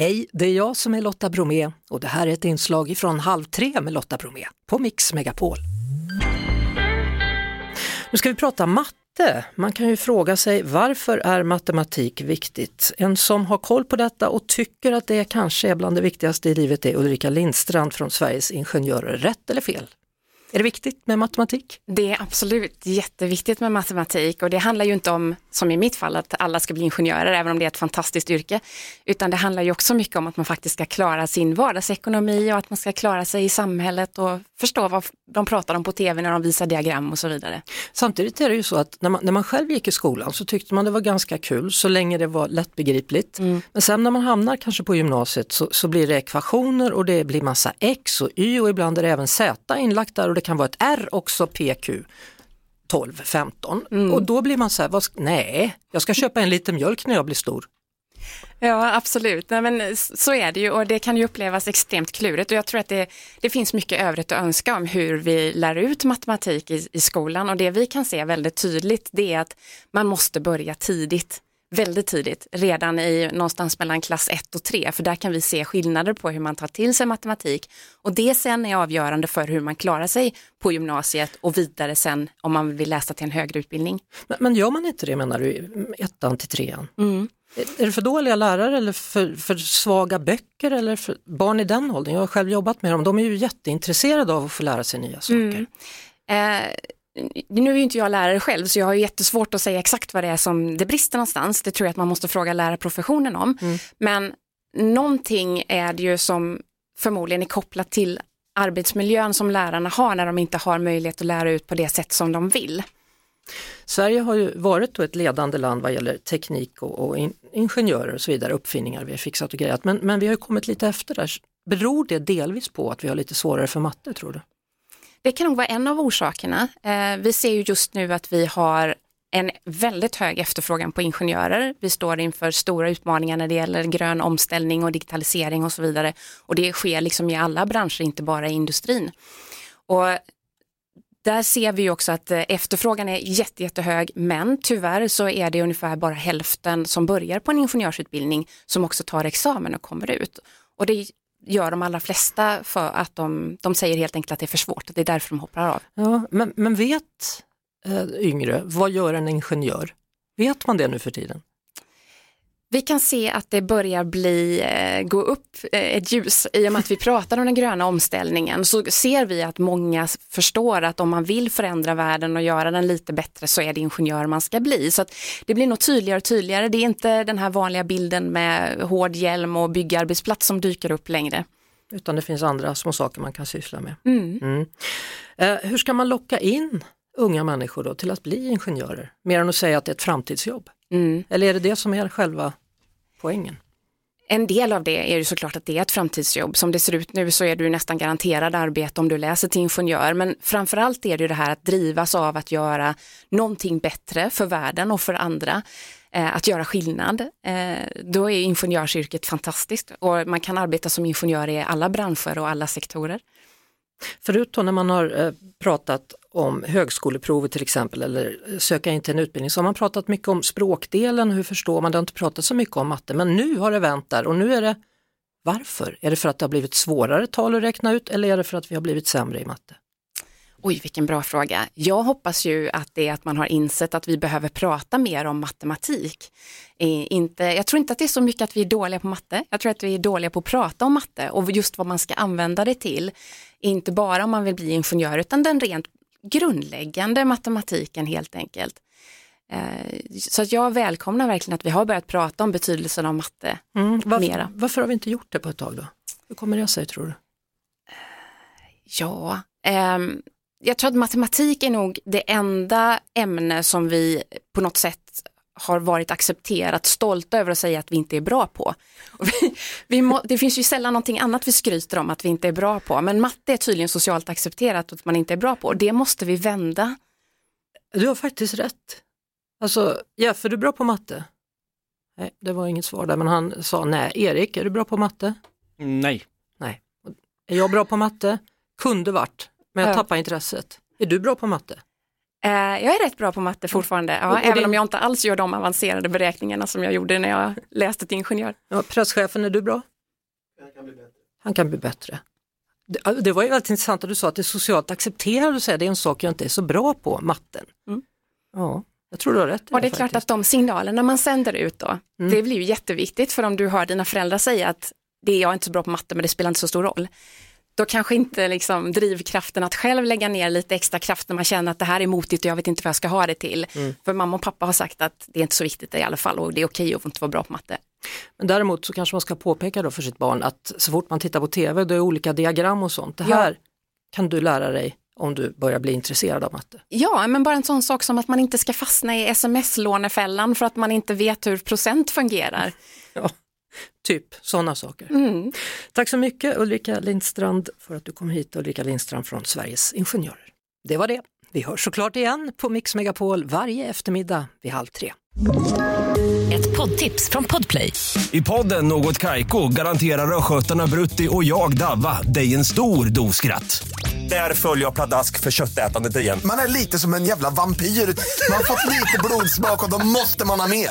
Hej, det är jag som är Lotta Bromé och det här är ett inslag från Halv tre med Lotta Bromé på Mix Megapol. Nu ska vi prata matte. Man kan ju fråga sig varför är matematik viktigt? En som har koll på detta och tycker att det kanske är bland det viktigaste i livet är Ulrika Lindstrand från Sveriges Ingenjörer. Rätt eller fel? Är det viktigt med matematik? Det är absolut jätteviktigt med matematik och det handlar ju inte om, som i mitt fall, att alla ska bli ingenjörer, även om det är ett fantastiskt yrke, utan det handlar ju också mycket om att man faktiskt ska klara sin vardagsekonomi och att man ska klara sig i samhället och förstå vad de pratar om på tv när de visar diagram och så vidare. Samtidigt är det ju så att när man, när man själv gick i skolan så tyckte man det var ganska kul så länge det var lättbegripligt. Mm. Men sen när man hamnar kanske på gymnasiet så, så blir det ekvationer och det blir massa x och y och ibland är det även z inlagt där och det kan vara ett r också, pq. 12, 15 mm. och då blir man så här, vad, nej, jag ska köpa en liter mjölk när jag blir stor. Ja absolut, Nej, men så är det ju och det kan ju upplevas extremt klurigt och jag tror att det, det finns mycket övrigt att önska om hur vi lär ut matematik i, i skolan och det vi kan se väldigt tydligt det är att man måste börja tidigt väldigt tidigt, redan i någonstans mellan klass 1 och 3, för där kan vi se skillnader på hur man tar till sig matematik och det sen är avgörande för hur man klarar sig på gymnasiet och vidare sen om man vill läsa till en högre utbildning. Men, men gör man inte det menar du, ettan till trean? Mm. Är det för dåliga lärare eller för, för svaga böcker eller för barn i den åldern? Jag har själv jobbat med dem, de är ju jätteintresserade av att få lära sig nya saker. Mm. Eh, nu är ju inte jag lärare själv så jag har jättesvårt att säga exakt vad det är som det brister någonstans. Det tror jag att man måste fråga lärarprofessionen om. Mm. Men någonting är det ju som förmodligen är kopplat till arbetsmiljön som lärarna har när de inte har möjlighet att lära ut på det sätt som de vill. Sverige har ju varit ett ledande land vad gäller teknik och, och in, ingenjörer och så vidare, uppfinningar vi har fixat och grejat, men, men vi har kommit lite efter där. Beror det delvis på att vi har lite svårare för matte tror du? Det kan nog vara en av orsakerna. Eh, vi ser ju just nu att vi har en väldigt hög efterfrågan på ingenjörer. Vi står inför stora utmaningar när det gäller grön omställning och digitalisering och så vidare. Och det sker liksom i alla branscher, inte bara i industrin. Och där ser vi också att eh, efterfrågan är jätte, jättehög men tyvärr så är det ungefär bara hälften som börjar på en ingenjörsutbildning som också tar examen och kommer ut. Och det gör de allra flesta för att de, de säger helt enkelt att det är för svårt, det är därför de hoppar av. Ja, men, men vet eh, yngre, vad gör en ingenjör? Vet man det nu för tiden? Vi kan se att det börjar bli, eh, gå upp eh, ett ljus i och med att vi pratar om den gröna omställningen så ser vi att många förstår att om man vill förändra världen och göra den lite bättre så är det ingenjör man ska bli. Så det blir nog tydligare och tydligare. Det är inte den här vanliga bilden med hård hjälm och byggarbetsplats som dyker upp längre. Utan det finns andra små saker man kan syssla med. Mm. Mm. Eh, hur ska man locka in unga människor då till att bli ingenjörer? Mer än att säga att det är ett framtidsjobb. Mm. Eller är det det som är själva poängen? En del av det är ju såklart att det är ett framtidsjobb. Som det ser ut nu så är du nästan garanterad arbete om du läser till ingenjör. Men framförallt är det ju det här att drivas av att göra någonting bättre för världen och för andra. Eh, att göra skillnad. Eh, då är ingenjörsyrket fantastiskt och man kan arbeta som ingenjör i alla branscher och alla sektorer. Förut när man har eh, pratat om högskoleprovet till exempel eller eh, söka in till en utbildning så har man pratat mycket om språkdelen, hur förstår man, det har inte pratat så mycket om matte men nu har det vänt där och nu är det varför? Är det för att det har blivit svårare tal att räkna ut eller är det för att vi har blivit sämre i matte? Oj, vilken bra fråga. Jag hoppas ju att det är att man har insett att vi behöver prata mer om matematik. Inte, jag tror inte att det är så mycket att vi är dåliga på matte. Jag tror att vi är dåliga på att prata om matte och just vad man ska använda det till. Inte bara om man vill bli ingenjör utan den rent grundläggande matematiken helt enkelt. Eh, så att jag välkomnar verkligen att vi har börjat prata om betydelsen av matte mm, varför, mera. Varför har vi inte gjort det på ett tag då? Hur kommer det sig tror du? Ja, um, jag tror att matematik är nog det enda ämne som vi på något sätt har varit accepterat, stolta över att säga att vi inte är bra på. Vi, vi må, det finns ju sällan någonting annat vi skryter om att vi inte är bra på, men matte är tydligen socialt accepterat att man inte är bra på. Det måste vi vända. Du har faktiskt rätt. Alltså, Jeff, är du bra på matte? Nej, det var inget svar där, men han sa nej. Erik, är du bra på matte? Nej. Nej. Är jag bra på matte? Kunde varit, men jag tappar intresset. Är du bra på matte? Eh, jag är rätt bra på matte fortfarande, ja, Och- och även din- om jag inte alls gör de avancerade beräkningarna som jag gjorde när jag läste till ingenjör. Ja, presschefen, är du bra? Han kan bli bättre. Det, det var ju väldigt intressant att du sa att det är socialt accepterat att säga det är en sak jag inte är så bra på, matten. Mm. Ja, jag tror du har rätt Och det är klart att de signalerna man sänder ut då, Mm. det blir ju jätteviktigt för om du hör dina föräldrar säga att det är jag är inte så bra på matte men det spelar inte så stor roll. Då kanske inte liksom drivkraften att själv lägga ner lite extra kraft när man känner att det här är motigt och jag vet inte vad jag ska ha det till. Mm. För mamma och pappa har sagt att det är inte så viktigt i alla fall och det är okej att inte vara bra på matte. Men däremot så kanske man ska påpeka då för sitt barn att så fort man tittar på tv då är olika diagram och sånt. Det Ja. här kan du lära dig om du börjar bli intresserad av matte. Ja, men bara en sån sak som att man inte ska fastna i sms-lånefällan för att man inte vet hur procent fungerar. Ja, typ sådana saker. Mm. Tack så mycket Ulrika Lindstrand för att du kom hit, Ulrika Lindstrand från Sveriges Ingenjörer. Det var det. Vi hörs såklart igen på Mix Megapol varje eftermiddag vid halv tre. Ett poddtips från Podplay. I podden Något Kaiko garanterar östgötarna Brutti och jag, Davva, dig en stor dos skratt. Där följer jag pladask för köttätandet igen. Man är lite som en jävla vampyr. Man har fått lite blodsmak och då måste man ha mer.